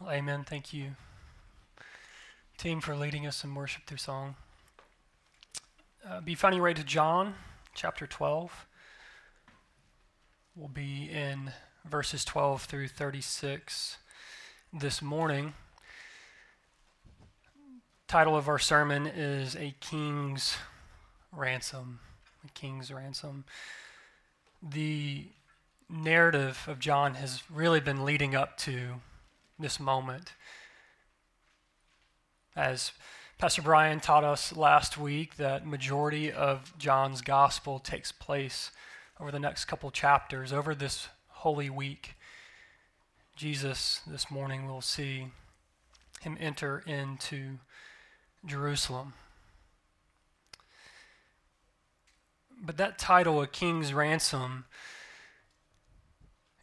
Well, amen. Thank you, team, for leading us in worship through song. Uh, be finding your way to John chapter 12. We'll be in verses 12 through 36 this morning. Title of our sermon is A King's Ransom. A King's Ransom. The narrative of John has really been leading up to this moment. As Pastor Brian taught us last week, that majority of John's gospel takes place over the next couple chapters, over this Holy Week. Jesus, this morning, we'll see him enter into Jerusalem. But that title, A King's Ransom,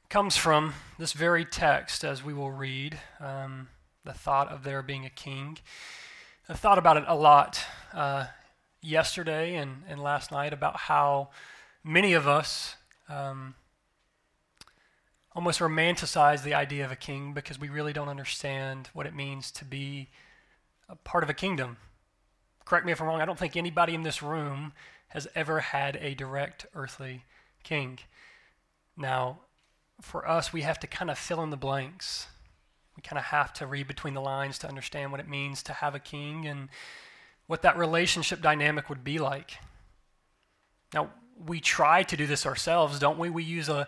comes from this very text, as we will read, um, the thought of there being a king. I thought about it a lot uh, yesterday and, and last night about how many of us um, almost romanticize the idea of a king because we really don't understand what it means to be a part of a kingdom. Correct me if I'm wrong, I don't think anybody in this room has ever had a direct earthly king. Now, for us, we have to kind of fill in the blanks. We kind of have to read between the lines to understand what it means to have a king and what that relationship dynamic would be like. Now, we try to do this ourselves, don't we? We use a,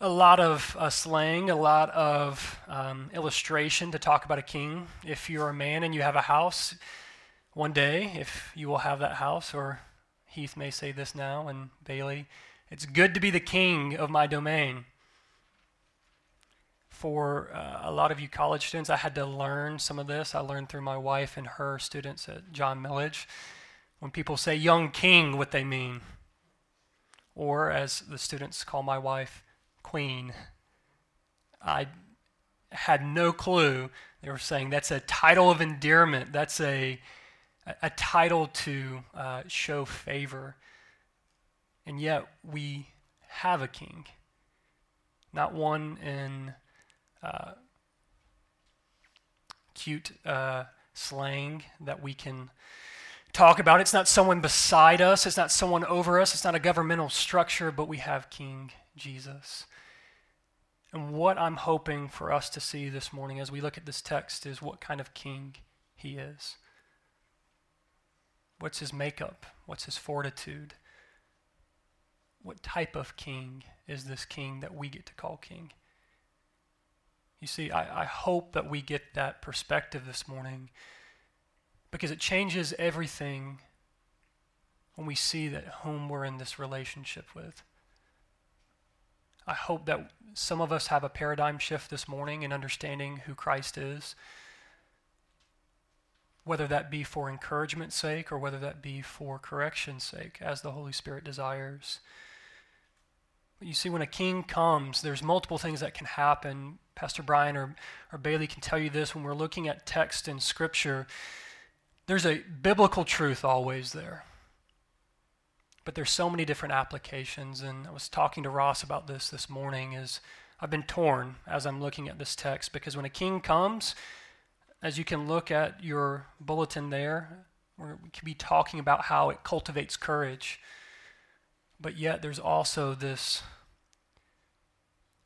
a lot of uh, slang, a lot of um, illustration to talk about a king. If you're a man and you have a house, one day, if you will have that house, or Heath may say this now, and Bailey, it's good to be the king of my domain for uh, a lot of you college students, I had to learn some of this. I learned through my wife and her students at John Milledge. When people say young king, what they mean. Or, as the students call my wife, queen. I had no clue. They were saying that's a title of endearment, that's a, a title to uh, show favor. And yet, we have a king. Not one in uh, cute uh, slang that we can talk about. It's not someone beside us, it's not someone over us, it's not a governmental structure, but we have King Jesus. And what I'm hoping for us to see this morning as we look at this text is what kind of king he is. What's his makeup? What's his fortitude? What type of king is this king that we get to call king? You see, I, I hope that we get that perspective this morning because it changes everything when we see that whom we're in this relationship with. I hope that some of us have a paradigm shift this morning in understanding who Christ is, whether that be for encouragement's sake or whether that be for correction's sake, as the Holy Spirit desires. You see, when a king comes, there's multiple things that can happen Pastor Brian or, or Bailey can tell you this when we're looking at text in Scripture, there's a biblical truth always there. But there's so many different applications, and I was talking to Ross about this this morning. Is I've been torn as I'm looking at this text because when a king comes, as you can look at your bulletin there, we could be talking about how it cultivates courage. But yet, there's also this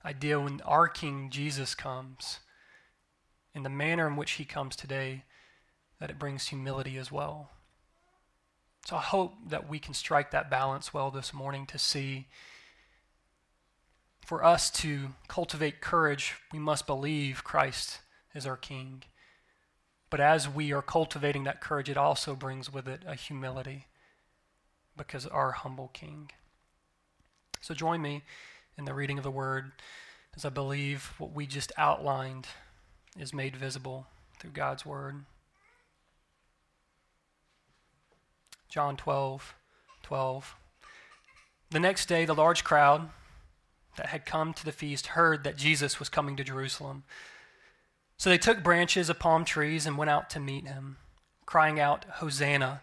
idea when our King Jesus comes, in the manner in which he comes today, that it brings humility as well. So I hope that we can strike that balance well this morning to see. For us to cultivate courage, we must believe Christ is our King. But as we are cultivating that courage, it also brings with it a humility because our humble King. So join me in the reading of the word, as I believe what we just outlined is made visible through God's word. John 12, 12. The next day, the large crowd that had come to the feast heard that Jesus was coming to Jerusalem. So they took branches of palm trees and went out to meet him, crying out, Hosanna!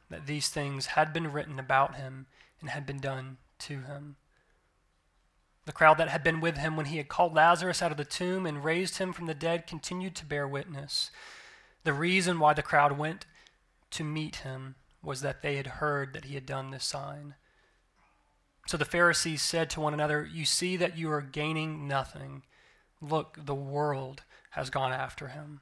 that these things had been written about him and had been done to him. The crowd that had been with him when he had called Lazarus out of the tomb and raised him from the dead continued to bear witness. The reason why the crowd went to meet him was that they had heard that he had done this sign. So the Pharisees said to one another, You see that you are gaining nothing. Look, the world has gone after him.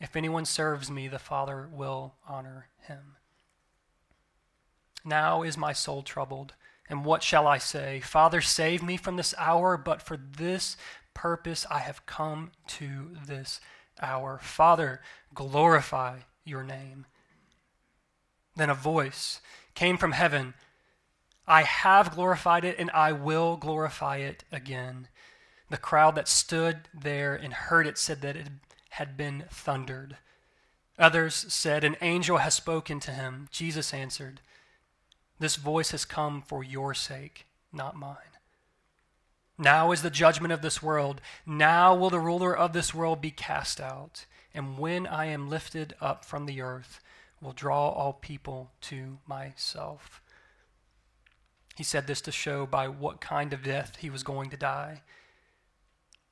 If anyone serves me, the Father will honor him. Now is my soul troubled, and what shall I say? Father, save me from this hour, but for this purpose I have come to this hour. Father, glorify your name. Then a voice came from heaven I have glorified it, and I will glorify it again. The crowd that stood there and heard it said that it had been thundered. Others said, An angel has spoken to him. Jesus answered, This voice has come for your sake, not mine. Now is the judgment of this world. Now will the ruler of this world be cast out. And when I am lifted up from the earth, will draw all people to myself. He said this to show by what kind of death he was going to die.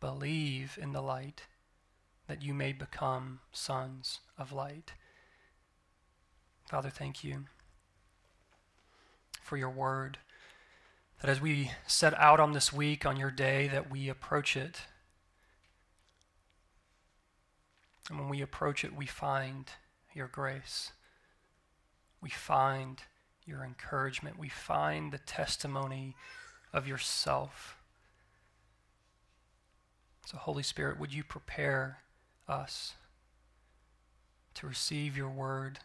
believe in the light, that you may become sons of light. Father, thank you for your word. That as we set out on this week, on your day, that we approach it. And when we approach it, we find your grace we find your encouragement. We find the testimony of yourself. So, Holy Spirit, would you prepare us to receive your word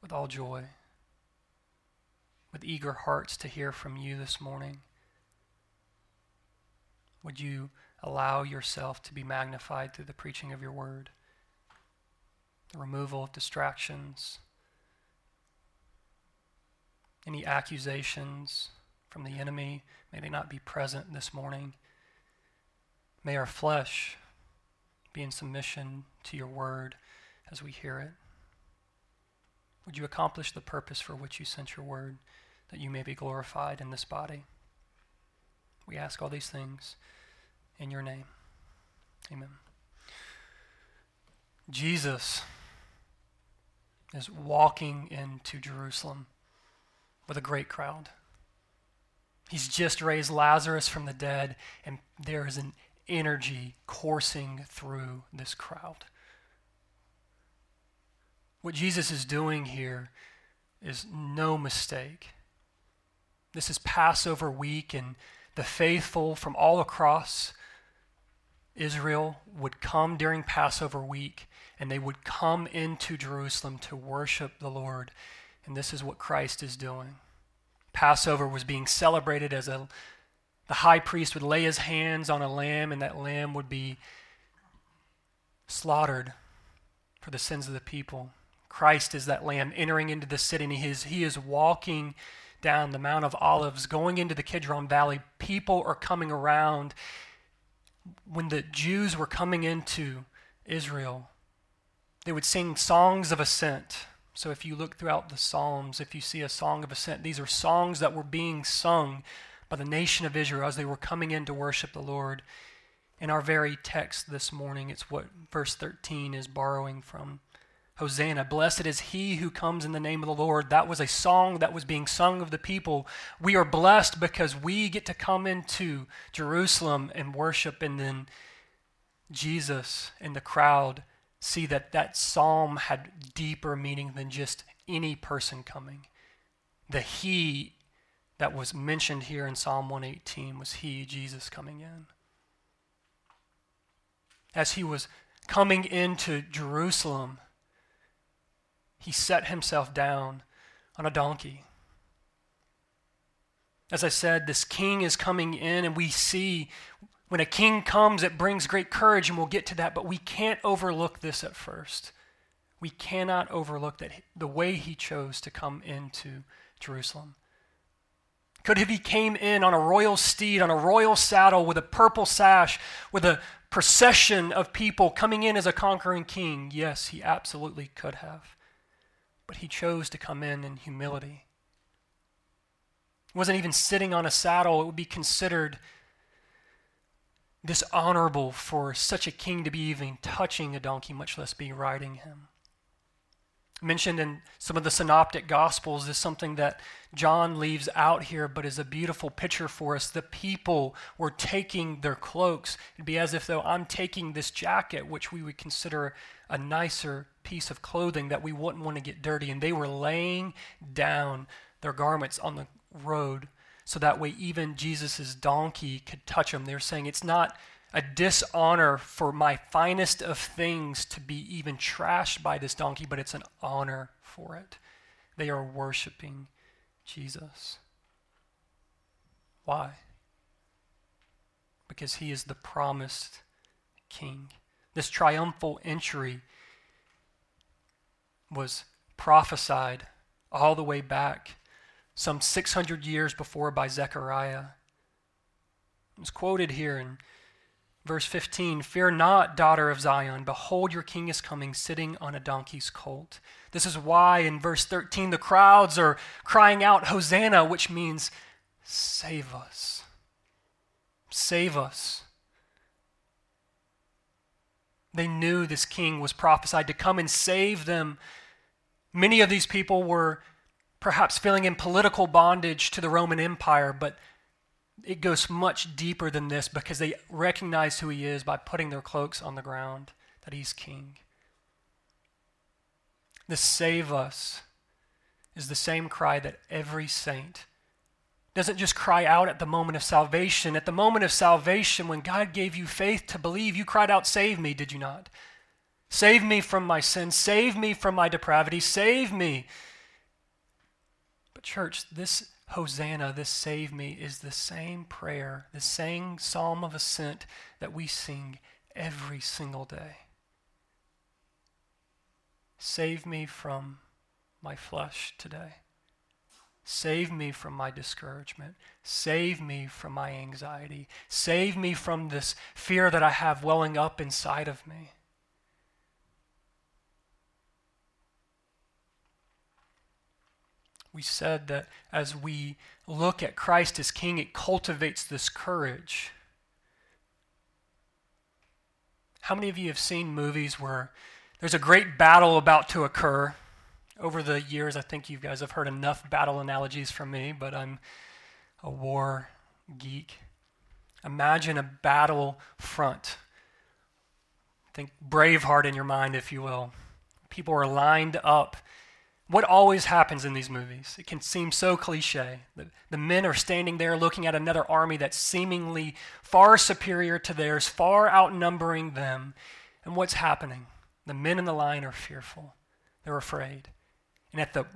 with all joy, with eager hearts to hear from you this morning? Would you allow yourself to be magnified through the preaching of your word, the removal of distractions? Any accusations from the enemy, may they not be present this morning. May our flesh be in submission to your word as we hear it. Would you accomplish the purpose for which you sent your word, that you may be glorified in this body? We ask all these things in your name. Amen. Jesus is walking into Jerusalem with a great crowd. He's just raised Lazarus from the dead, and there is an energy coursing through this crowd. What Jesus is doing here is no mistake. This is Passover week, and the faithful from all across Israel would come during Passover week, and they would come into Jerusalem to worship the Lord. And this is what Christ is doing. Passover was being celebrated as a the high priest would lay his hands on a lamb and that lamb would be slaughtered for the sins of the people. Christ is that lamb entering into the city and he is, he is walking down the Mount of Olives, going into the Kidron Valley. People are coming around. When the Jews were coming into Israel, they would sing songs of ascent. So if you look throughout the Psalms, if you see a song of ascent, these are songs that were being sung by the nation of Israel as they were coming in to worship the Lord. In our very text this morning, it's what verse 13 is borrowing from. Hosanna, blessed is he who comes in the name of the Lord. That was a song that was being sung of the people. We are blessed because we get to come into Jerusalem and worship, and then Jesus and the crowd see that that psalm had deeper meaning than just any person coming. The He that was mentioned here in Psalm 118 was He, Jesus, coming in. As He was coming into Jerusalem, He set Himself down on a donkey. As I said, this king is coming in, and we see when a king comes, it brings great courage, and we'll get to that, but we can't overlook this at first. We cannot overlook that the way he chose to come into Jerusalem. Could have he came in on a royal steed, on a royal saddle, with a purple sash, with a procession of people coming in as a conquering king? Yes, he absolutely could have. But he chose to come in in humility. He wasn't even sitting on a saddle. It would be considered dishonorable for such a king to be even touching a donkey, much less be riding him. Mentioned in some of the synoptic gospels is something that John leaves out here, but is a beautiful picture for us. The people were taking their cloaks. It'd be as if though I'm taking this jacket, which we would consider a nicer piece of clothing that we wouldn't want to get dirty, and they were laying down their garments on the road so that way even Jesus' donkey could touch them. They're saying it's not a dishonor for my finest of things to be even trashed by this donkey, but it's an honor for it. They are worshiping Jesus. Why? Because he is the promised king. This triumphal entry was prophesied all the way back some 600 years before by Zechariah. It's quoted here in verse 15 Fear not, daughter of Zion. Behold, your king is coming, sitting on a donkey's colt. This is why in verse 13 the crowds are crying out, Hosanna, which means save us. Save us. They knew this king was prophesied to come and save them. Many of these people were perhaps feeling in political bondage to the Roman Empire, but it goes much deeper than this because they recognize who he is by putting their cloaks on the ground, that he's king. The save us is the same cry that every saint doesn't just cry out at the moment of salvation. At the moment of salvation, when God gave you faith to believe, you cried out, Save me, did you not? Save me from my sins. Save me from my depravity. Save me. But, church, this Hosanna, this save me, is the same prayer, the same psalm of ascent that we sing every single day. Save me from my flesh today. Save me from my discouragement. Save me from my anxiety. Save me from this fear that I have welling up inside of me. We said that as we look at Christ as King, it cultivates this courage. How many of you have seen movies where there's a great battle about to occur? Over the years, I think you guys have heard enough battle analogies from me, but I'm a war geek. Imagine a battle front. Think Braveheart in your mind, if you will. People are lined up what always happens in these movies? It can seem so cliche. The, the men are standing there looking at another army that's seemingly far superior to theirs, far outnumbering them. And what's happening? The men in the line are fearful, they're afraid. And at the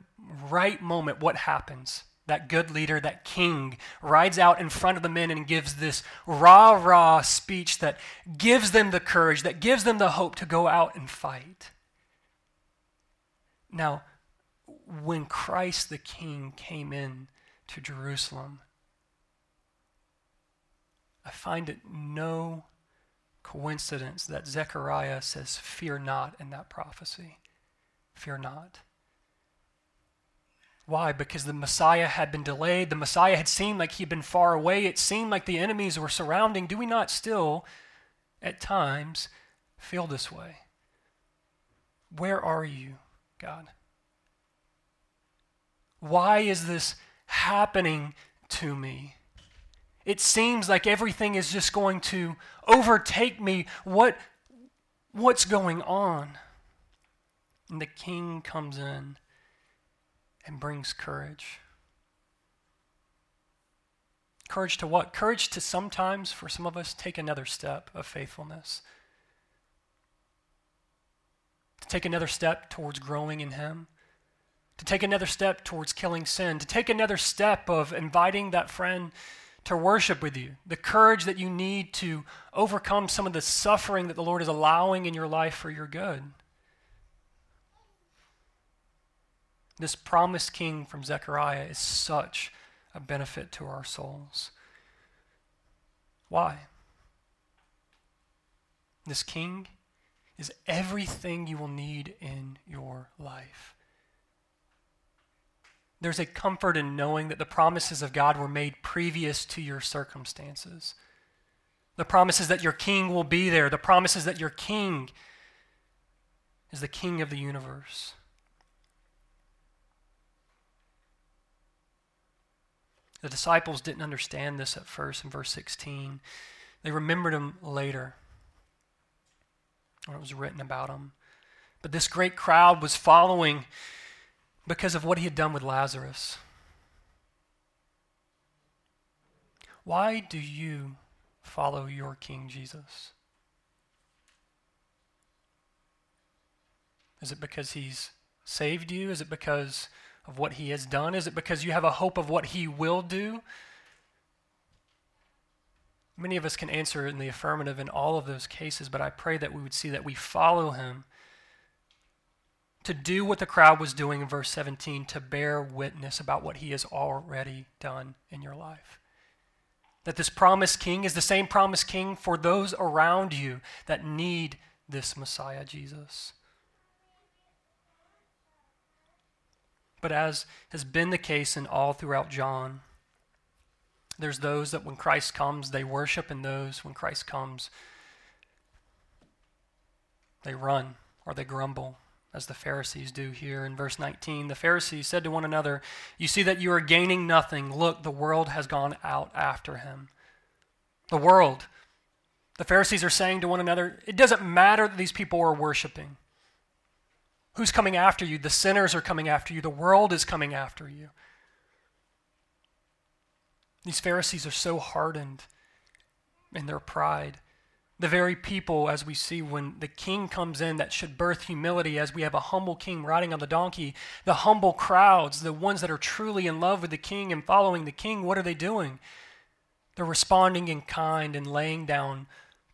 right moment, what happens? that good leader, that king, rides out in front of the men and gives this rah rah speech that gives them the courage, that gives them the hope to go out and fight. Now, when Christ the King came in to Jerusalem, I find it no coincidence that Zechariah says, Fear not in that prophecy. Fear not. Why? Because the Messiah had been delayed. The Messiah had seemed like he'd been far away. It seemed like the enemies were surrounding. Do we not still, at times, feel this way? Where are you, God? Why is this happening to me? It seems like everything is just going to overtake me. What, what's going on? And the king comes in and brings courage. Courage to what? Courage to sometimes, for some of us, take another step of faithfulness. To take another step towards growing in Him. To take another step towards killing sin. To take another step of inviting that friend to worship with you. The courage that you need to overcome some of the suffering that the Lord is allowing in your life for your good. This promised king from Zechariah is such a benefit to our souls. Why? This king is everything you will need in your life. There's a comfort in knowing that the promises of God were made previous to your circumstances. The promises that your king will be there, the promises that your king is the king of the universe. The disciples didn't understand this at first in verse 16. They remembered him later when it was written about him. But this great crowd was following because of what he had done with Lazarus. Why do you follow your King Jesus? Is it because he's saved you? Is it because of what he has done? Is it because you have a hope of what he will do? Many of us can answer in the affirmative in all of those cases, but I pray that we would see that we follow him to do what the crowd was doing in verse 17, to bear witness about what he has already done in your life. That this promised king is the same promised king for those around you that need this Messiah, Jesus. But as has been the case in all throughout John, there's those that when Christ comes, they worship, and those when Christ comes, they run or they grumble, as the Pharisees do here in verse 19. The Pharisees said to one another, You see that you are gaining nothing. Look, the world has gone out after him. The world. The Pharisees are saying to one another, It doesn't matter that these people are worshiping. Who's coming after you? The sinners are coming after you. The world is coming after you. These Pharisees are so hardened in their pride. The very people, as we see when the king comes in, that should birth humility, as we have a humble king riding on the donkey, the humble crowds, the ones that are truly in love with the king and following the king, what are they doing? They're responding in kind and laying down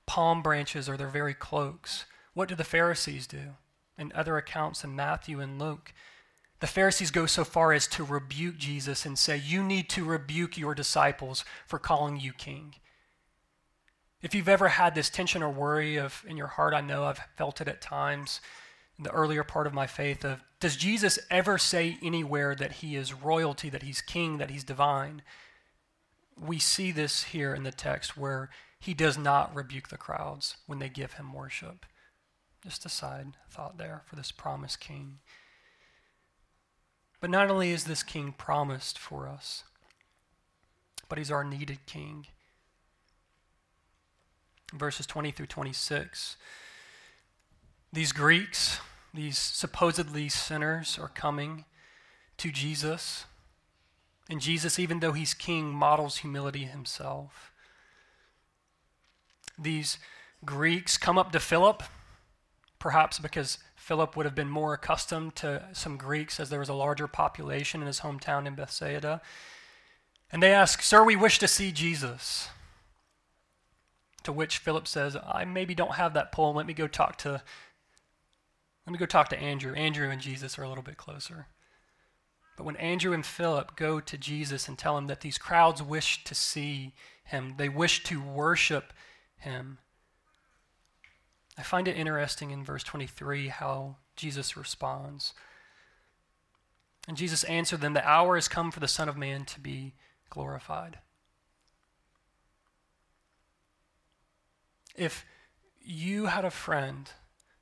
palm branches or their very cloaks. What do the Pharisees do? In other accounts in Matthew and Luke, the Pharisees go so far as to rebuke Jesus and say, You need to rebuke your disciples for calling you king. If you've ever had this tension or worry of in your heart, I know I've felt it at times in the earlier part of my faith of does Jesus ever say anywhere that he is royalty, that he's king, that he's divine? We see this here in the text where he does not rebuke the crowds when they give him worship. Just a side thought there for this promised king. But not only is this king promised for us, but he's our needed king. Verses 20 through 26. These Greeks, these supposedly sinners, are coming to Jesus. And Jesus, even though he's king, models humility himself. These Greeks come up to Philip perhaps because Philip would have been more accustomed to some Greeks as there was a larger population in his hometown in Bethsaida. And they ask, Sir, we wish to see Jesus. To which Philip says, I maybe don't have that pull. Let me go talk to let me go talk to Andrew. Andrew and Jesus are a little bit closer. But when Andrew and Philip go to Jesus and tell him that these crowds wish to see him, they wish to worship him, I find it interesting in verse 23 how Jesus responds. And Jesus answered them, The hour has come for the Son of Man to be glorified. If you had a friend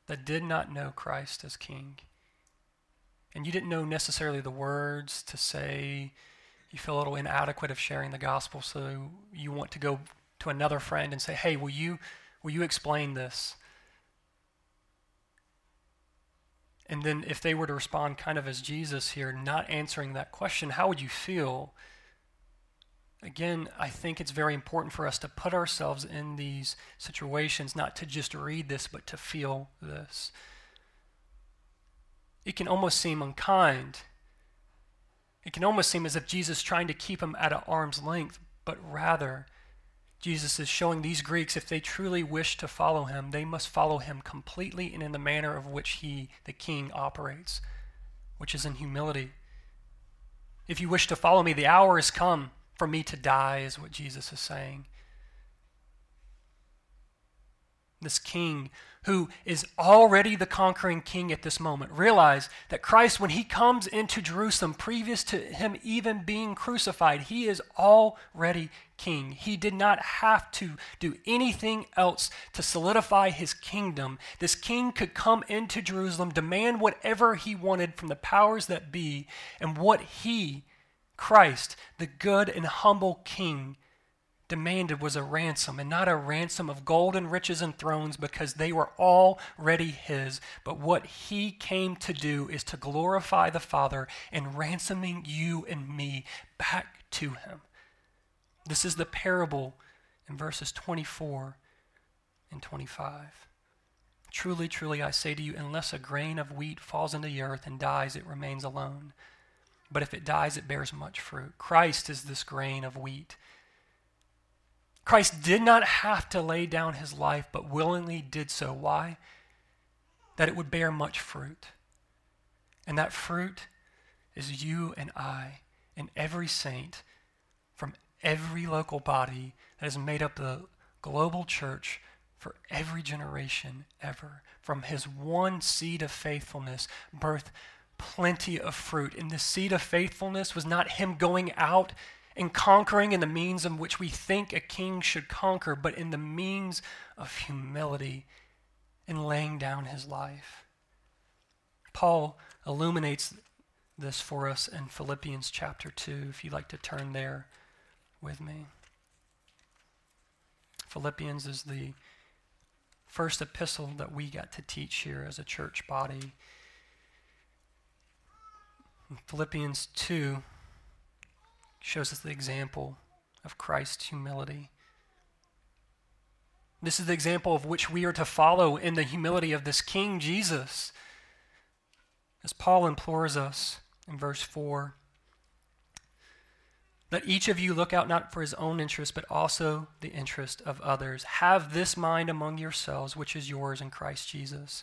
that did not know Christ as King, and you didn't know necessarily the words to say, you feel a little inadequate of sharing the gospel, so you want to go to another friend and say, "Hey, will you will you explain this?" And then if they were to respond kind of as Jesus here, not answering that question, how would you feel? Again, I think it's very important for us to put ourselves in these situations, not to just read this, but to feel this it can almost seem unkind. It can almost seem as if Jesus is trying to keep him at arm's length, but rather, Jesus is showing these Greeks if they truly wish to follow him, they must follow him completely and in the manner of which he, the king, operates, which is in humility. If you wish to follow me, the hour has come for me to die, is what Jesus is saying. This king who is already the conquering king at this moment. Realize that Christ, when he comes into Jerusalem, previous to him even being crucified, he is already king. He did not have to do anything else to solidify his kingdom. This king could come into Jerusalem, demand whatever he wanted from the powers that be, and what he, Christ, the good and humble king, demanded was a ransom, and not a ransom of gold and riches and thrones, because they were already his. But what he came to do is to glorify the Father in ransoming you and me back to him. This is the parable in verses 24 and 25. Truly, truly, I say to you, unless a grain of wheat falls into the earth and dies, it remains alone. But if it dies, it bears much fruit. Christ is this grain of wheat. Christ did not have to lay down his life, but willingly did so. Why? That it would bear much fruit. And that fruit is you and I and every saint from every local body that has made up the global church for every generation ever. From his one seed of faithfulness, birth plenty of fruit. And the seed of faithfulness was not him going out and conquering in the means in which we think a king should conquer, but in the means of humility in laying down his life. Paul illuminates this for us in Philippians chapter 2, if you'd like to turn there with me. Philippians is the first epistle that we got to teach here as a church body. Philippians 2 shows us the example of Christ's humility. This is the example of which we are to follow in the humility of this King Jesus. As Paul implores us in verse 4 let each of you look out not for his own interest, but also the interest of others. Have this mind among yourselves, which is yours in Christ Jesus,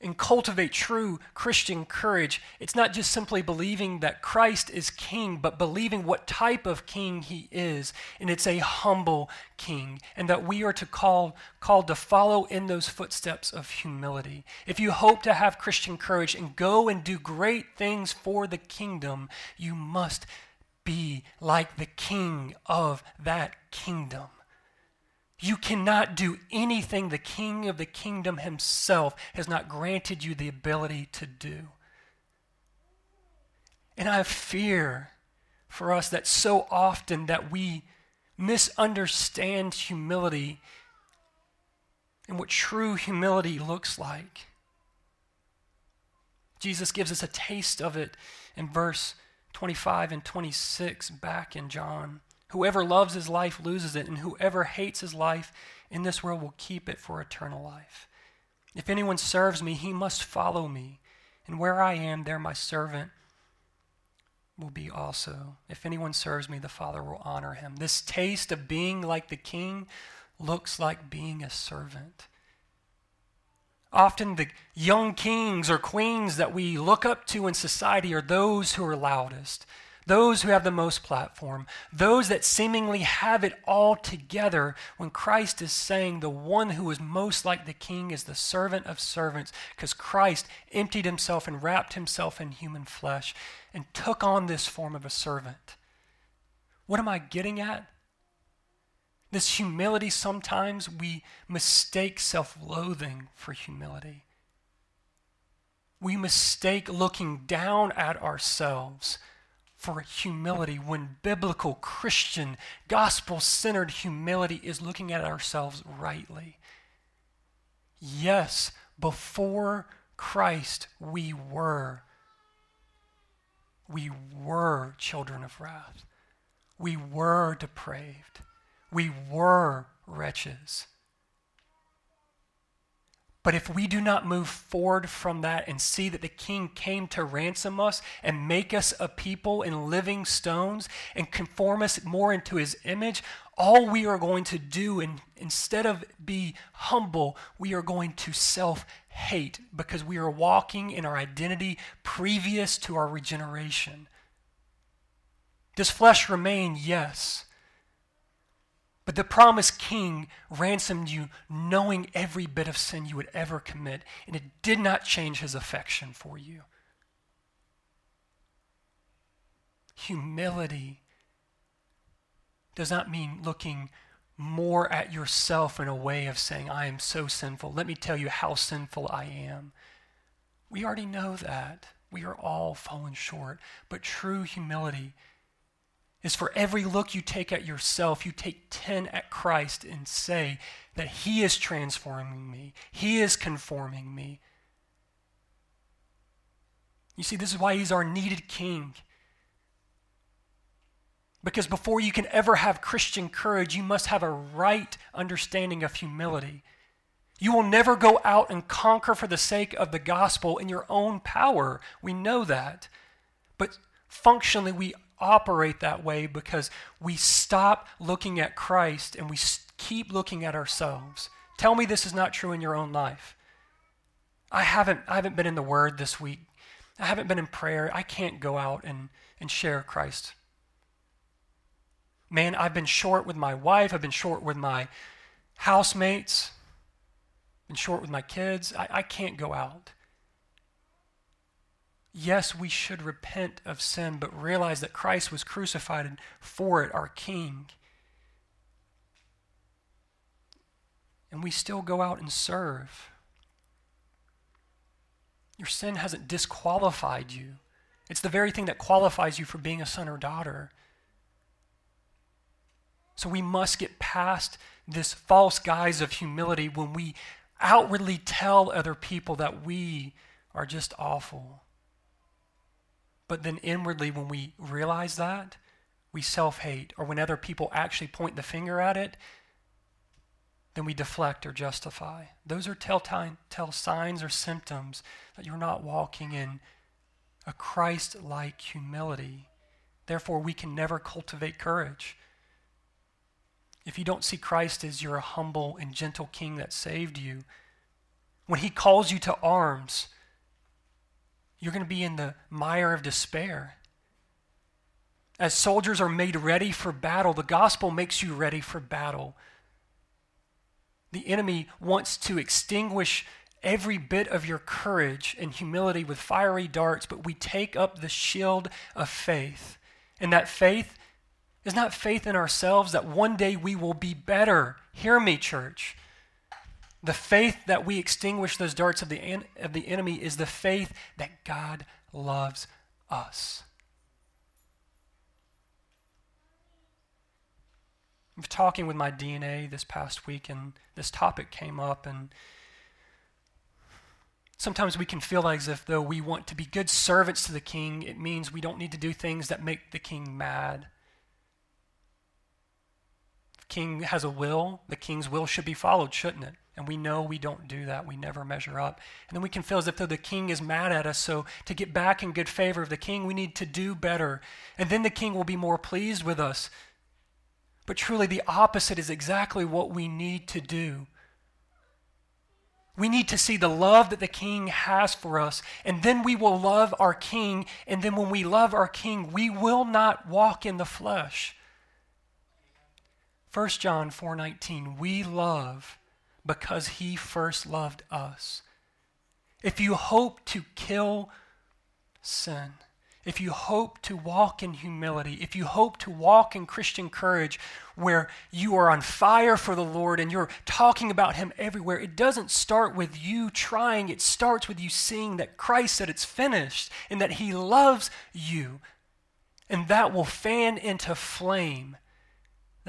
and cultivate true Christian courage, it's not just simply believing that Christ is king, but believing what type of king he is. And it's a humble king, and that we are to call called to follow in those footsteps of humility. If you hope to have Christian courage and go and do great things for the kingdom, you must be like the king of that kingdom. You cannot do anything the king of the kingdom himself has not granted you the ability to do. And I fear for us that so often that we misunderstand humility and what true humility looks like. Jesus gives us a taste of it in verse 25 and 26 back in John. Whoever loves his life loses it, and whoever hates his life in this world will keep it for eternal life. If anyone serves me, he must follow me, and where I am, there my servant will be also. If anyone serves me, the Father will honor him. This taste of being like the king looks like being a servant. Often, the young kings or queens that we look up to in society are those who are loudest, those who have the most platform, those that seemingly have it all together when Christ is saying the one who is most like the king is the servant of servants because Christ emptied himself and wrapped himself in human flesh and took on this form of a servant. What am I getting at? This humility, sometimes we mistake self loathing for humility. We mistake looking down at ourselves for humility when biblical, Christian, gospel centered humility is looking at ourselves rightly. Yes, before Christ, we were. We were children of wrath. We were depraved. We were wretches. But if we do not move forward from that and see that the King came to ransom us and make us a people in living stones and conform us more into his image, all we are going to do, and instead of be humble, we are going to self hate because we are walking in our identity previous to our regeneration. Does flesh remain? Yes. But the promised king ransomed you knowing every bit of sin you would ever commit, and it did not change his affection for you. Humility does not mean looking more at yourself in a way of saying, I am so sinful. Let me tell you how sinful I am. We already know that. We are all fallen short. But true humility is for every look you take at yourself, you take 10 at Christ and say that He is transforming me, He is conforming me. You see, this is why He's our needed King. Because before you can ever have Christian courage, you must have a right understanding of humility. You will never go out and conquer for the sake of the gospel in your own power. We know that. But functionally, we operate that way because we stop looking at Christ and we keep looking at ourselves. Tell me this is not true in your own life. I haven't, I haven't been in the Word this week. I haven't been in prayer. I can't go out and, and share Christ. Man, I've been short with my wife. I've been short with my housemates. Been short with my kids. I, I can't go out. Yes, we should repent of sin, but realize that Christ was crucified for it, our King. And we still go out and serve. Your sin hasn't disqualified you. It's the very thing that qualifies you for being a son or daughter. So we must get past this false guise of humility when we outwardly tell other people that we are just awful. But then inwardly, when we realize that, we self hate. Or when other people actually point the finger at it, then we deflect or justify. Those are telltale tell signs or symptoms that you're not walking in a Christ like humility. Therefore, we can never cultivate courage. If you don't see Christ as your humble and gentle king that saved you, when he calls you to arms, you're going to be in the mire of despair. As soldiers are made ready for battle, the gospel makes you ready for battle. The enemy wants to extinguish every bit of your courage and humility with fiery darts, but we take up the shield of faith And that faith is not faith in ourselves that one day we will be better. Hear me, church. The faith that we extinguish those darts of the, en- of the enemy is the faith that God loves us. I was talking with my DNA this past week, and this topic came up, and sometimes we can feel as if though we want to be good servants to the king, it means we don't need to do things that make the king mad. The king has a will, the king's will should be followed, shouldn't it? And we know we don't do that. We never measure up. And then we can feel as if though the king is mad at us. So to get back in good favor of the king, we need to do better. And then the king will be more pleased with us. But truly, the opposite is exactly what we need to do. We need to see the love that the king has for us, and then we will love our king. And then when we love our king, we will not walk in the flesh. 1 John 4:19 We love because he first loved us. If you hope to kill sin, if you hope to walk in humility, if you hope to walk in Christian courage where you are on fire for the Lord and you're talking about Him everywhere, it doesn't start with you trying. It starts with you seeing that Christ said it's finished and that He loves you. And that will fan into flame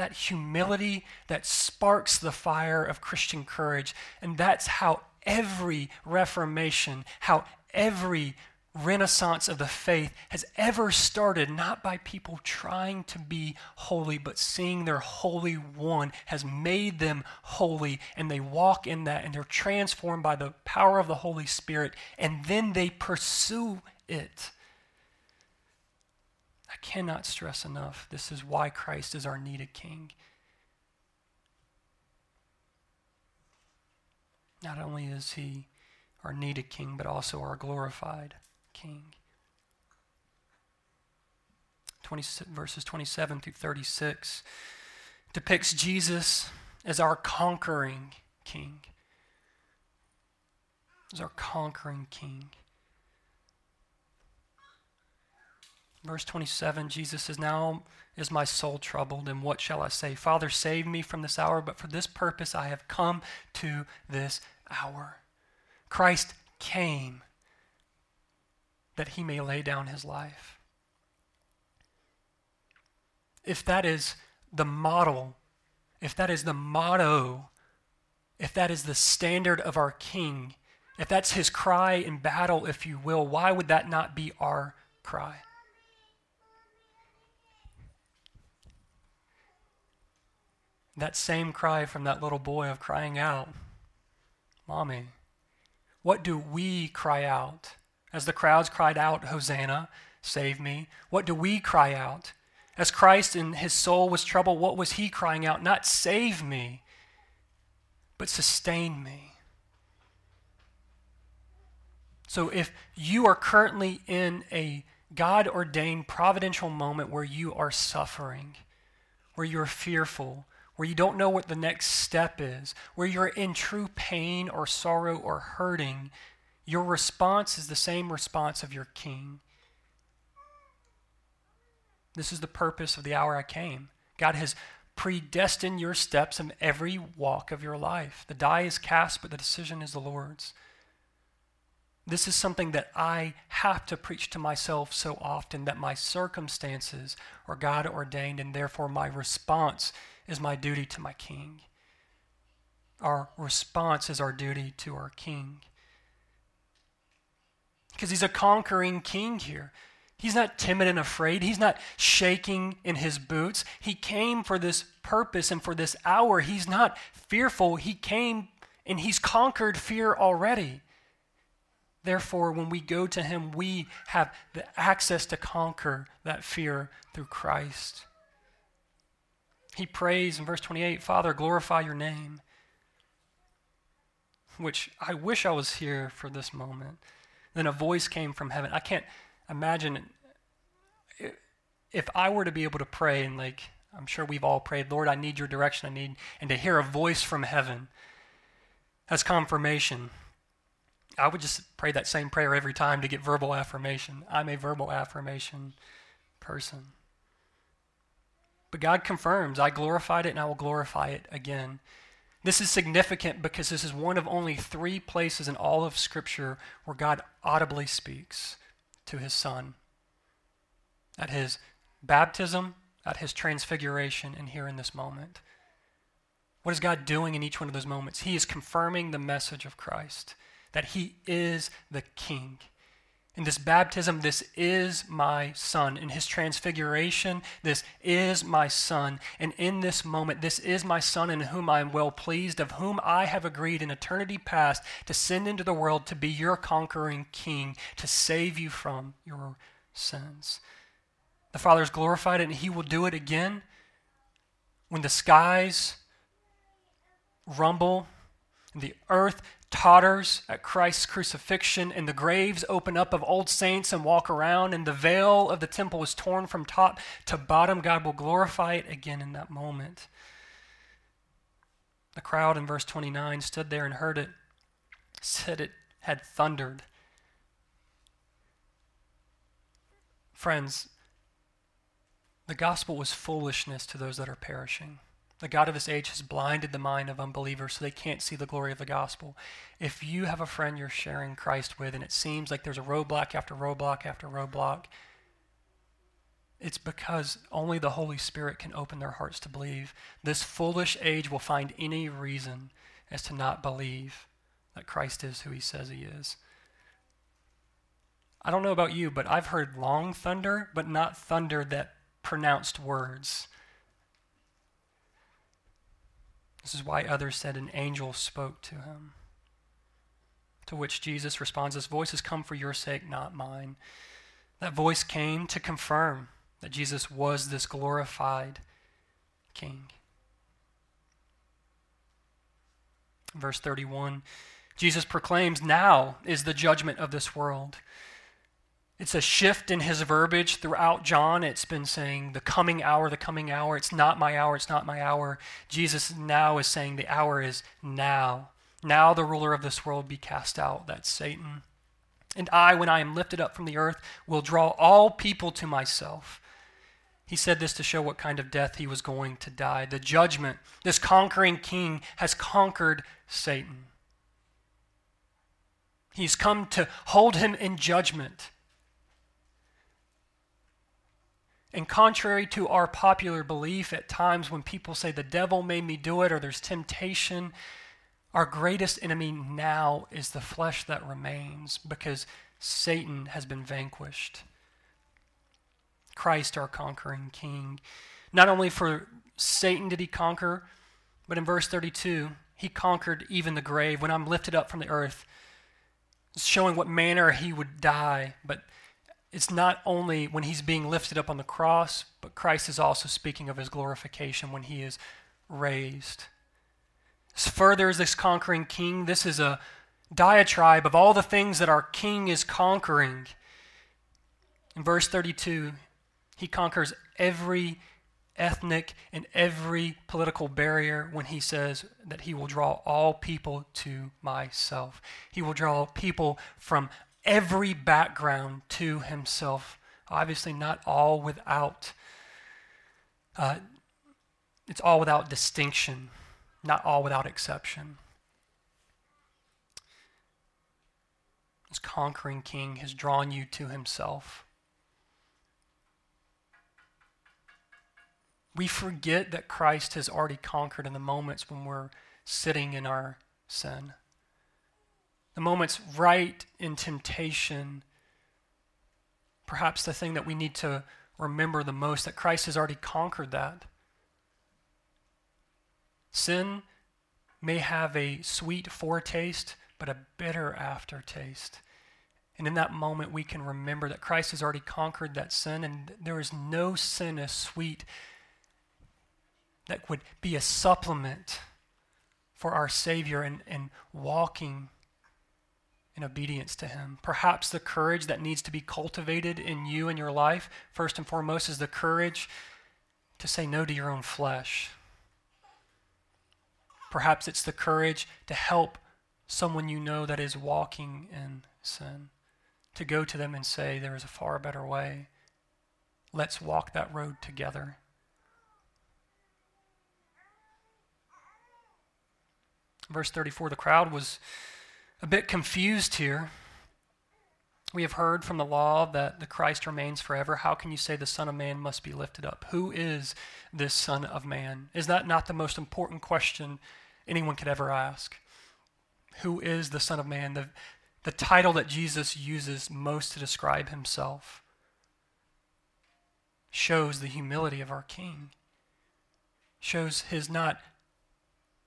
that humility that sparks the fire of Christian courage. And that's how every reformation, how every renaissance of the faith has ever started, not by people trying to be holy, but seeing their Holy One has made them holy, and they walk in that, and they're transformed by the power of the Holy Spirit, and then they pursue it. I cannot stress enough this is why Christ is our needed King. Not only is he our needed King, but also our glorified king. 20, verses 27 through 36 depicts Jesus as our conquering king. As our conquering king. Verse 27, Jesus says, Now is my soul troubled, and what shall I say? Father, save me from this hour, but for this purpose I have come to this hour. Christ came that he may lay down his life. If that is the model, if that is the motto, if that is the standard of our King, if that's his cry in battle, if you will, why would that not be our cry? That same cry from that little boy of crying out, Mommy, what do we cry out? As the crowds cried out, Hosanna, save me, what do we cry out? As Christ in his soul was troubled, what was he crying out? Not save me, but sustain me. So if you are currently in a God ordained providential moment where you are suffering, where you're fearful, where you don't know what the next step is, where you're in true pain or sorrow or hurting, your response is the same response of your king. This is the purpose of the hour I came. God has predestined your steps in every walk of your life. The die is cast, but the decision is the Lord's. This is something that I have to preach to myself so often that my circumstances are God ordained, and therefore my response is my duty to my King. Our response is our duty to our King because he's a conquering king here. He's not timid and afraid. He's not shaking in his boots. He came for this purpose and for this hour. He's not fearful. He came and he's conquered fear already. Therefore, when we go to him, we have the access to conquer that fear through Christ. He prays in verse 28 Father, glorify your name. Which I wish I was here for this moment. Then a voice came from heaven. I can't imagine if I were to be able to pray and like I'm sure we've all prayed, Lord, I need your direction. I need and to hear a voice from heaven as confirmation. I would just pray that same prayer every time to get verbal affirmation. I'm a verbal affirmation person. But God confirms, I glorified it and I will glorify it again. This is significant because this is one of only three places in all of Scripture where God audibly speaks to his Son at his baptism, at his transfiguration, and here in this moment. What is God doing in each one of those moments? He is confirming the message of Christ that he is the King. In this baptism, this is my son. In his transfiguration, this is my son. And in this moment, this is my son in whom I am well pleased, of whom I have agreed in eternity past to send into the world to be your conquering king, to save you from your sins. The Father is glorified, and he will do it again when the skies rumble and the earth totters at Christ's crucifixion, and the graves open up of old saints and walk around, and the veil of the temple is torn from top to bottom. God will glorify it again in that moment. The crowd in verse 29 stood there and heard it, said it had thundered. Friends, the gospel was foolishness to those that are perishing. The God of this age has blinded the mind of unbelievers so they can't see the glory of the gospel. If you have a friend you're sharing Christ with and it seems like there's a roadblock after roadblock after roadblock, it's because only the Holy Spirit can open their hearts to believe. This foolish age will find any reason as to not believe that Christ is who he says he is. I don't know about you, but I've heard long thunder, but not thunder that pronounced words. This is why others said an angel spoke to him. To which Jesus responds, This voice has come for your sake, not mine. That voice came to confirm that Jesus was this glorified King. Verse 31 Jesus proclaims, Now is the judgment of this world. It's a shift in his verbiage throughout John. It's been saying, the coming hour, the coming hour. It's not my hour, it's not my hour. Jesus now is saying, the hour is now. Now the ruler of this world be cast out. That's Satan. And I, when I am lifted up from the earth, will draw all people to myself. He said this to show what kind of death he was going to die. The judgment, this conquering king, has conquered Satan. He's come to hold him in judgment. And contrary to our popular belief at times when people say the devil made me do it or there's temptation, our greatest enemy now is the flesh that remains because Satan has been vanquished. Christ, our conquering king. Not only for Satan did he conquer, but in verse 32, he conquered even the grave. When I'm lifted up from the earth, showing what manner he would die, but it's not only when he's being lifted up on the cross, but Christ is also speaking of his glorification when he is raised. Further as this conquering king, this is a diatribe of all the things that our king is conquering. In verse 32, he conquers every ethnic and every political barrier when he says that he will draw all people to myself. He will draw people from every background to himself. Obviously, not all without, uh, it's all without distinction, not all without exception. This conquering king has drawn you to himself. We forget that Christ has already conquered in the moments when we're sitting in our sin the moments right in temptation, perhaps the thing that we need to remember the most that Christ has already conquered that. Sin may have a sweet foretaste, but a bitter aftertaste. And in that moment, we can remember that Christ has already conquered that sin, and there is no sin as sweet that would be a supplement for our Savior and, and walking in obedience to Him. Perhaps the courage that needs to be cultivated in you and your life, first and foremost, is the courage to say no to your own flesh. Perhaps it's the courage to help someone you know that is walking in sin, to go to them and say, There is a far better way. Let's walk that road together. Verse 34 the crowd was a bit confused here. We have heard from the law that the Christ remains forever. How can you say the Son of Man must be lifted up? Who is this Son of Man? Is that not the most important question anyone could ever ask? Who is the Son of Man? The, the title that Jesus uses most to describe himself shows the humility of our King, shows his not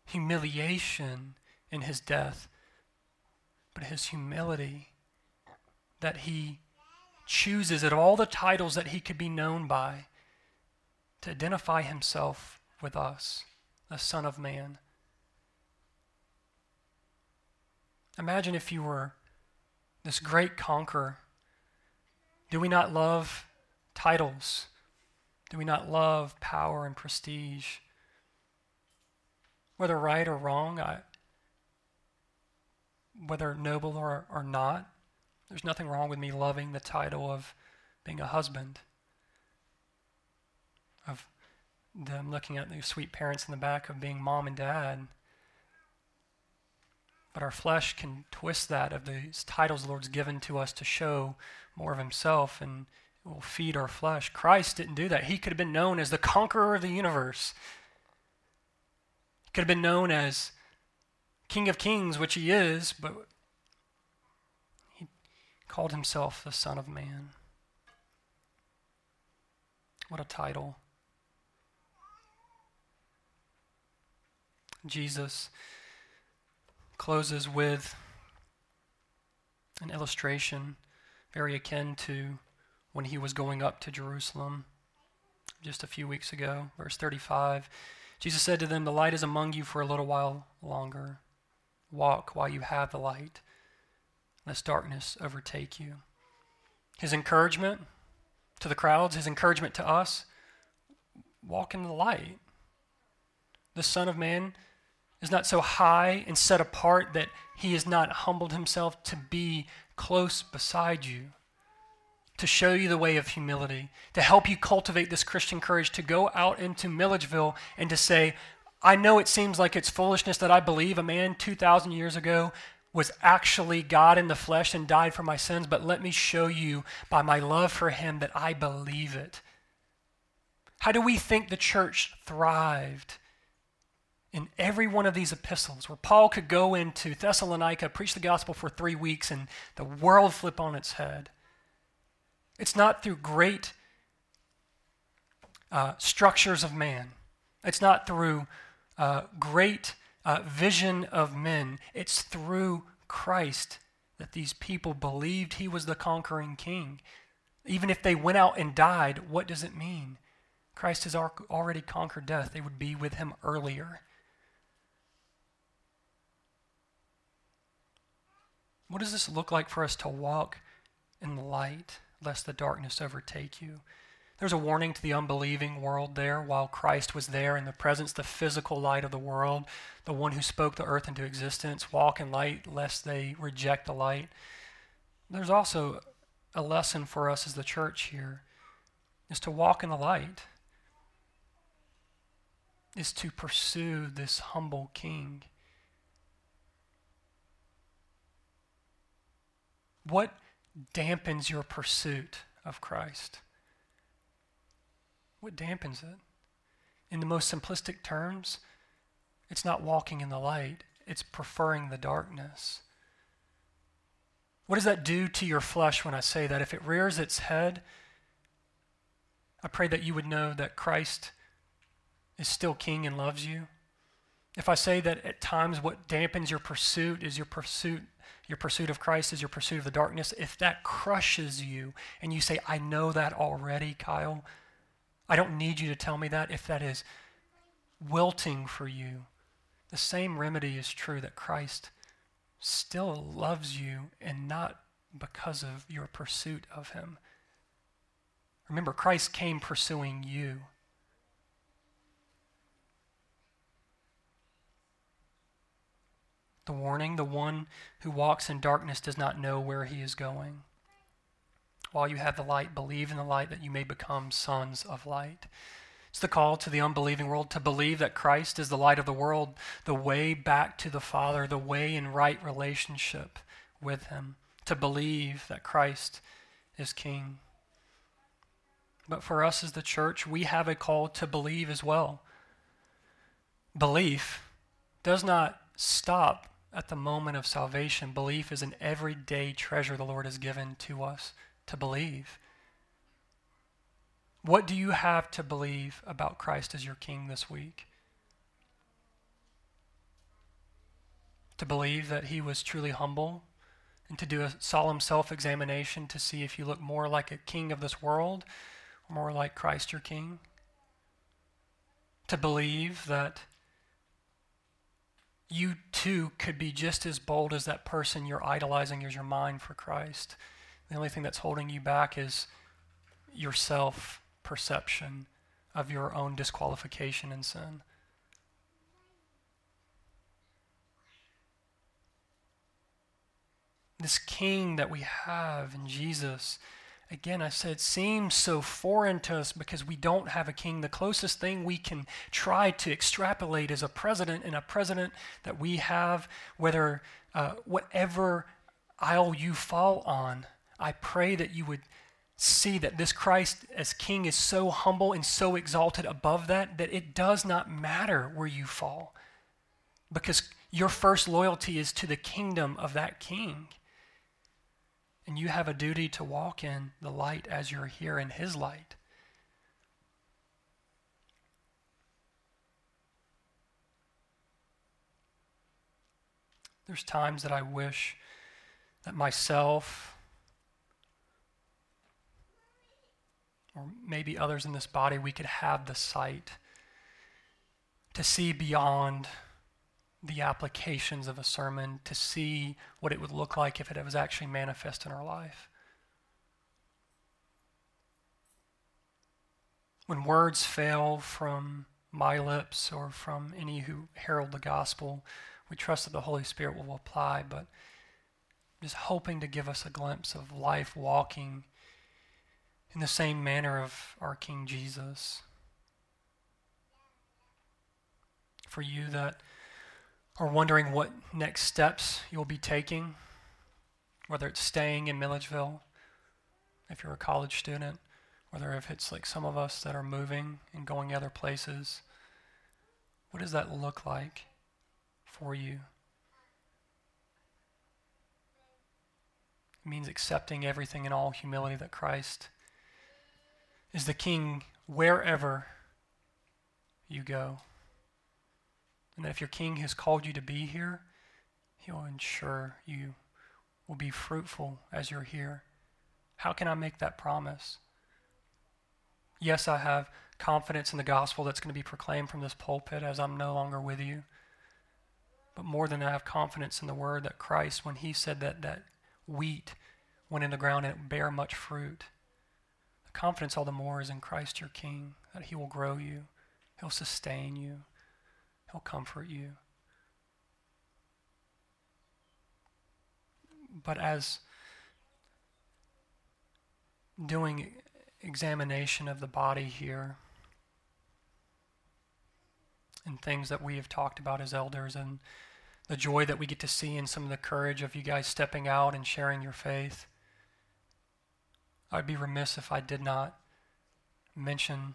humiliation in his death, but his humility that he chooses at all the titles that he could be known by to identify himself with us, a Son of Man. Imagine if you were this great conqueror. Do we not love titles? Do we not love power and prestige? Whether right or wrong, I, whether noble or, or not, there's nothing wrong with me loving the title of being a husband, of them looking at the sweet parents in the back of being mom and dad. But our flesh can twist that of these titles the Lord's given to us to show more of Himself and it will feed our flesh. Christ didn't do that. He could have been known as the conqueror of the universe. He could have been known as King of Kings, which He is, but he called himself the Son of Man. What a title. Jesus closes with an illustration very akin to when he was going up to Jerusalem just a few weeks ago. Verse 35 Jesus said to them, The light is among you for a little while longer. Walk while you have the light lest darkness overtake you. His encouragement to the crowds, his encouragement to us walk in the light. The Son of Man is not so high and set apart that he has not humbled himself to be close beside you, to show you the way of humility, to help you cultivate this Christian courage to go out into Milledgeville and to say, I know it seems like it's foolishness that I believe a man 2,000 years ago was actually God in the flesh and died for my sins, but let me show you by my love for him that I believe it. How do we think the church thrived in every one of these epistles where Paul could go into Thessalonica, preach the gospel for three weeks, and the world flip on its head? It's not through great uh, structures of man, it's not through uh, great uh, vision of men. It's through Christ that these people believed he was the conquering king. Even if they went out and died, what does it mean? Christ has already conquered death. They would be with him earlier. What does this look like for us to walk in the light, lest the darkness overtake you? There's a warning to the unbelieving world there while Christ was there in the presence, the physical light of the world, the one who spoke the earth into existence. Walk in light lest they reject the light. There's also a lesson for us as the church here is to walk in the light, is to pursue this humble king. What dampens your pursuit of Christ? What dampens it? In the most simplistic terms, it's not walking in the light, it's preferring the darkness. What does that do to your flesh when I say that? If it rears its head, I pray that you would know that Christ is still king and loves you. If I say that at times what dampens your pursuit is your pursuit your pursuit of Christ is your pursuit of the darkness, if that crushes you and you say I know that already, Kyle, I don't need you to tell me that if that is wilting for you. The same remedy is true that Christ still loves you and not because of your pursuit of him. Remember, Christ came pursuing you. The warning the one who walks in darkness does not know where he is going while you have the light, believe in the light that you may become sons of light. It's the call to the unbelieving world to believe that Christ is the light of the world, the way back to the Father, the way in right relationship with Him, to believe that Christ is King. But for us as the church, we have a call to believe as well. Belief does not stop at the moment of salvation. Belief is an everyday treasure the Lord has given to us to believe. What do you have to believe about Christ as your King this week? To believe that he was truly humble and to do a solemn self examination to see if you look more like a king of this world or more like Christ your King? To believe that you too could be just as bold as that person you're idolizing as your mind for Christ. The only thing that's holding you back is your self perception of your own disqualification and sin. This king that we have in Jesus, again, I said, seems so foreign to us because we don't have a king. The closest thing we can try to extrapolate is a president, and a president that we have, whether uh, whatever aisle you fall on, I pray that you would see that this Christ as King is so humble and so exalted above that that it does not matter where you fall because your first loyalty is to the kingdom of that King. And you have a duty to walk in the light as you're here in His light. There's times that I wish that myself, or maybe others in this body, we could have the sight to see beyond the applications of a sermon, to see what it would look like if it was actually manifest in our life. When words fail from my lips or from any who herald the gospel, we trust that the Holy Spirit will apply, but just hoping to give us a glimpse of life walking in the same manner of our King Jesus. For you that are wondering what next steps you'll be taking, whether it's staying in Milledgeville, if you're a college student, whether if it's like some of us that are moving and going other places, what does that look like for you? It means accepting everything in all humility that Christ is the king wherever you go. And that if your king has called you to be here, he'll ensure you will be fruitful as you're here. How can I make that promise? Yes, I have confidence in the gospel that's going to be proclaimed from this pulpit as I'm no longer with you. But more than that, I have confidence in the word that Christ, when he said that that wheat went in the ground and it bare much fruit, confidence all the more is in Christ your King, that he will grow you, he'll sustain you, he'll comfort you. But as doing examination of the body here, and things that we have talked about as elders, and the joy that we get to see and some of the courage of you guys stepping out and sharing your faith. I'd be remiss if I did not mention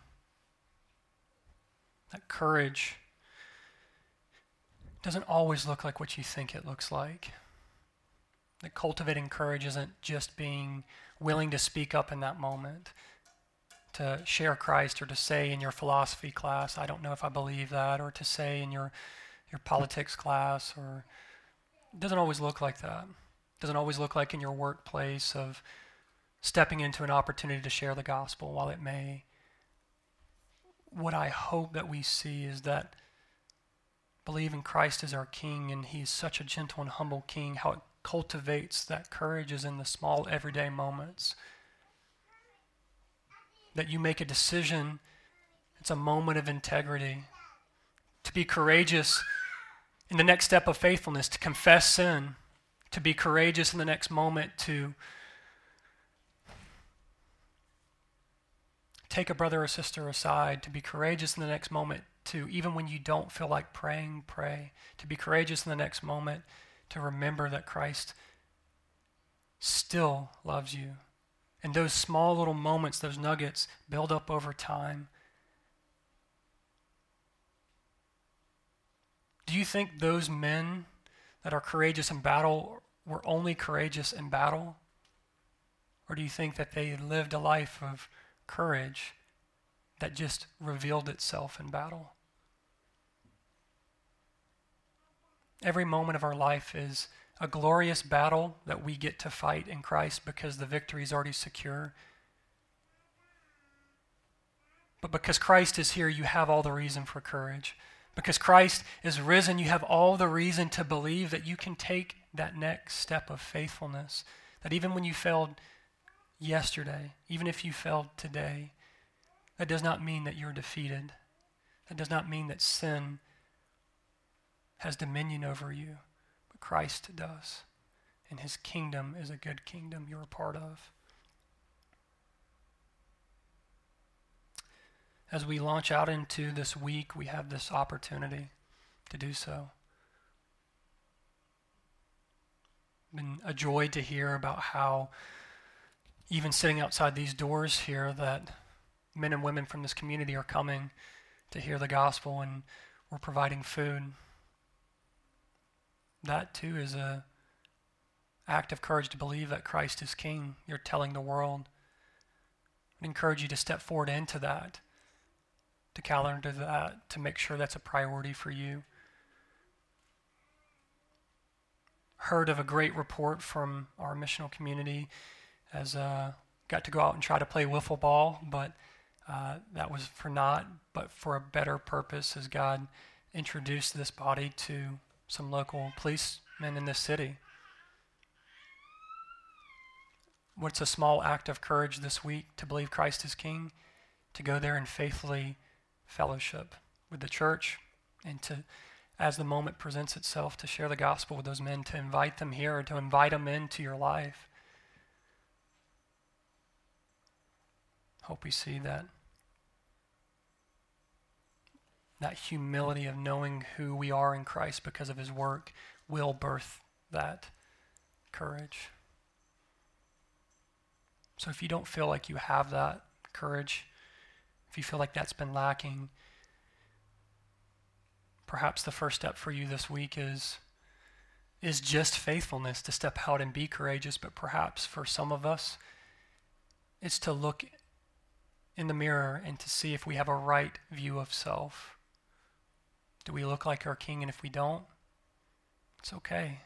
that courage doesn't always look like what you think it looks like. That cultivating courage isn't just being willing to speak up in that moment, to share Christ, or to say in your philosophy class, I don't know if I believe that, or to say in your, your politics class, or it doesn't always look like that. It doesn't always look like in your workplace of stepping into an opportunity to share the gospel while it may. What I hope that we see is that believing Christ is our King and He's such a gentle and humble King, how it cultivates that courage is in the small everyday moments. That you make a decision, it's a moment of integrity. To be courageous in the next step of faithfulness, to confess sin, to be courageous in the next moment, to take a brother or sister aside, to be courageous in the next moment, to even when you don't feel like praying, pray, to be courageous in the next moment, to remember that Christ still loves you. And those small little moments, those nuggets, build up over time. Do you think those men that are courageous in battle were only courageous in battle? Or do you think that they lived a life of courage that just revealed itself in battle? Every moment of our life is a glorious battle that we get to fight in Christ because the victory is already secure. But because Christ is here, you have all the reason for courage. Because Christ is risen, you have all the reason to believe that you can take that next step of faithfulness. That even when you failed yesterday, even if you failed today, that does not mean that you're defeated. That does not mean that sin has dominion over you. But Christ does. And his kingdom is a good kingdom you're a part of. As we launch out into this week, we have this opportunity to do so. Been a joy to hear about how, even sitting outside these doors here, that men and women from this community are coming to hear the gospel and we're providing food that too is a act of courage to believe that Christ is king. You're telling the world. I encourage you to step forward into that, to calendar that, to make sure that's a priority for you. Heard of a great report from our missional community as uh, got to go out and try to play wiffle ball, but uh, that was for not, but for a better purpose as God introduced this body to some local policemen in this city. What's a small act of courage this week to believe Christ is King? To go there and faithfully fellowship with the church and to, as the moment presents itself, to share the gospel with those men, to invite them here, to invite them into your life. Hope we see that that humility of knowing who we are in Christ because of his work will birth that courage. So if you don't feel like you have that courage, if you feel like that's been lacking, perhaps the first step for you this week is is just faithfulness to step out and be courageous, but perhaps for some of us it's to look in the mirror and to see if we have a right view of self. Do we look like our king? And if we don't, it's okay.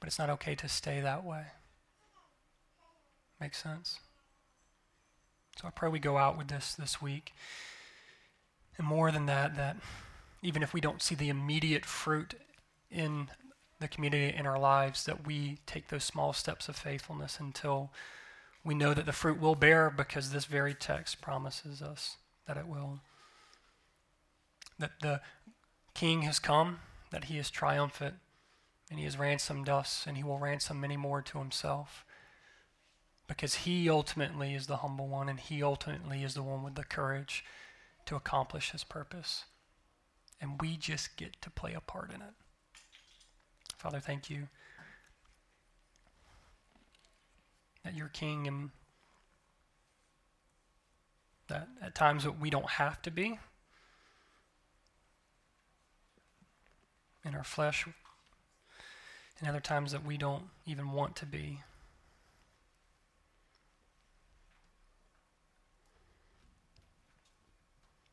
But it's not okay to stay that way. Makes sense? So I pray we go out with this this week. And more than that, that even if we don't see the immediate fruit in the community in our lives, that we take those small steps of faithfulness until we know that the fruit will bear because this very text promises us that it will that the King has come, that he is triumphant, and he has ransomed us, and he will ransom many more to himself. Because he ultimately is the humble one, and he ultimately is the one with the courage to accomplish his purpose. And we just get to play a part in it. Father, thank you that you're king and that at times that we don't have to be. in our flesh, and other times that we don't even want to be.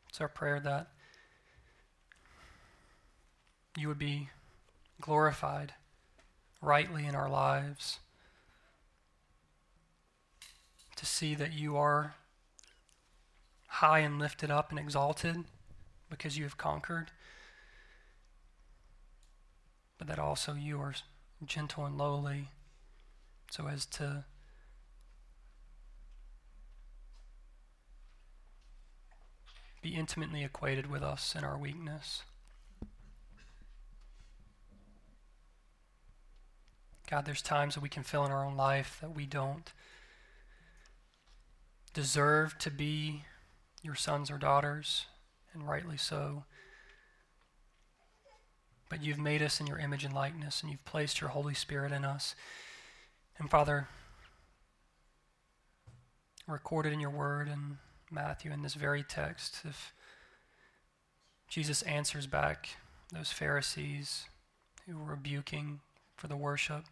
It's our prayer that you would be glorified rightly in our lives, to see that you are high and lifted up and exalted because you have conquered but that also you are gentle and lowly so as to be intimately acquainted with us in our weakness. God, there's times that we can feel in our own life that we don't deserve to be your sons or daughters, and rightly so. But you've made us in your image and likeness, and you've placed your Holy Spirit in us. And Father, recorded in your word in Matthew in this very text, if Jesus answers back those Pharisees who were rebuking for the worship,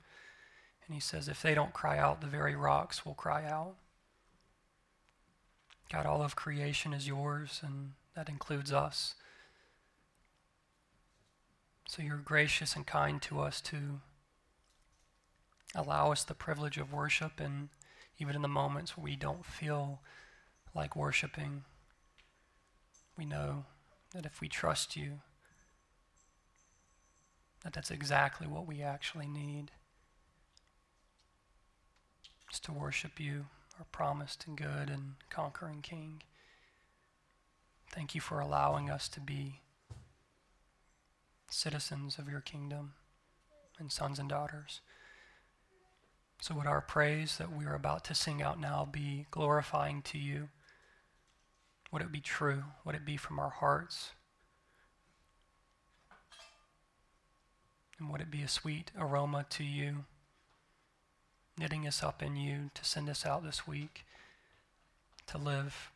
and he says, if they don't cry out, the very rocks will cry out. God, all of creation is yours, and that includes us. So you're gracious and kind to us to allow us the privilege of worship, and even in the moments where we don't feel like worshiping, we know that if we trust you, that that's exactly what we actually need. Is to worship you, our promised and good and conquering King. Thank you for allowing us to be citizens of your kingdom and sons and daughters. So, would our praise that we are about to sing out now be glorifying to you? Would it be true? Would it be from our hearts? And would it be a sweet aroma to you, knitting us up in you to send us out this week to live,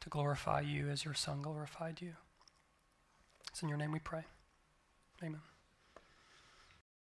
to glorify you as your Son glorified you? It's in your name we pray. Amen.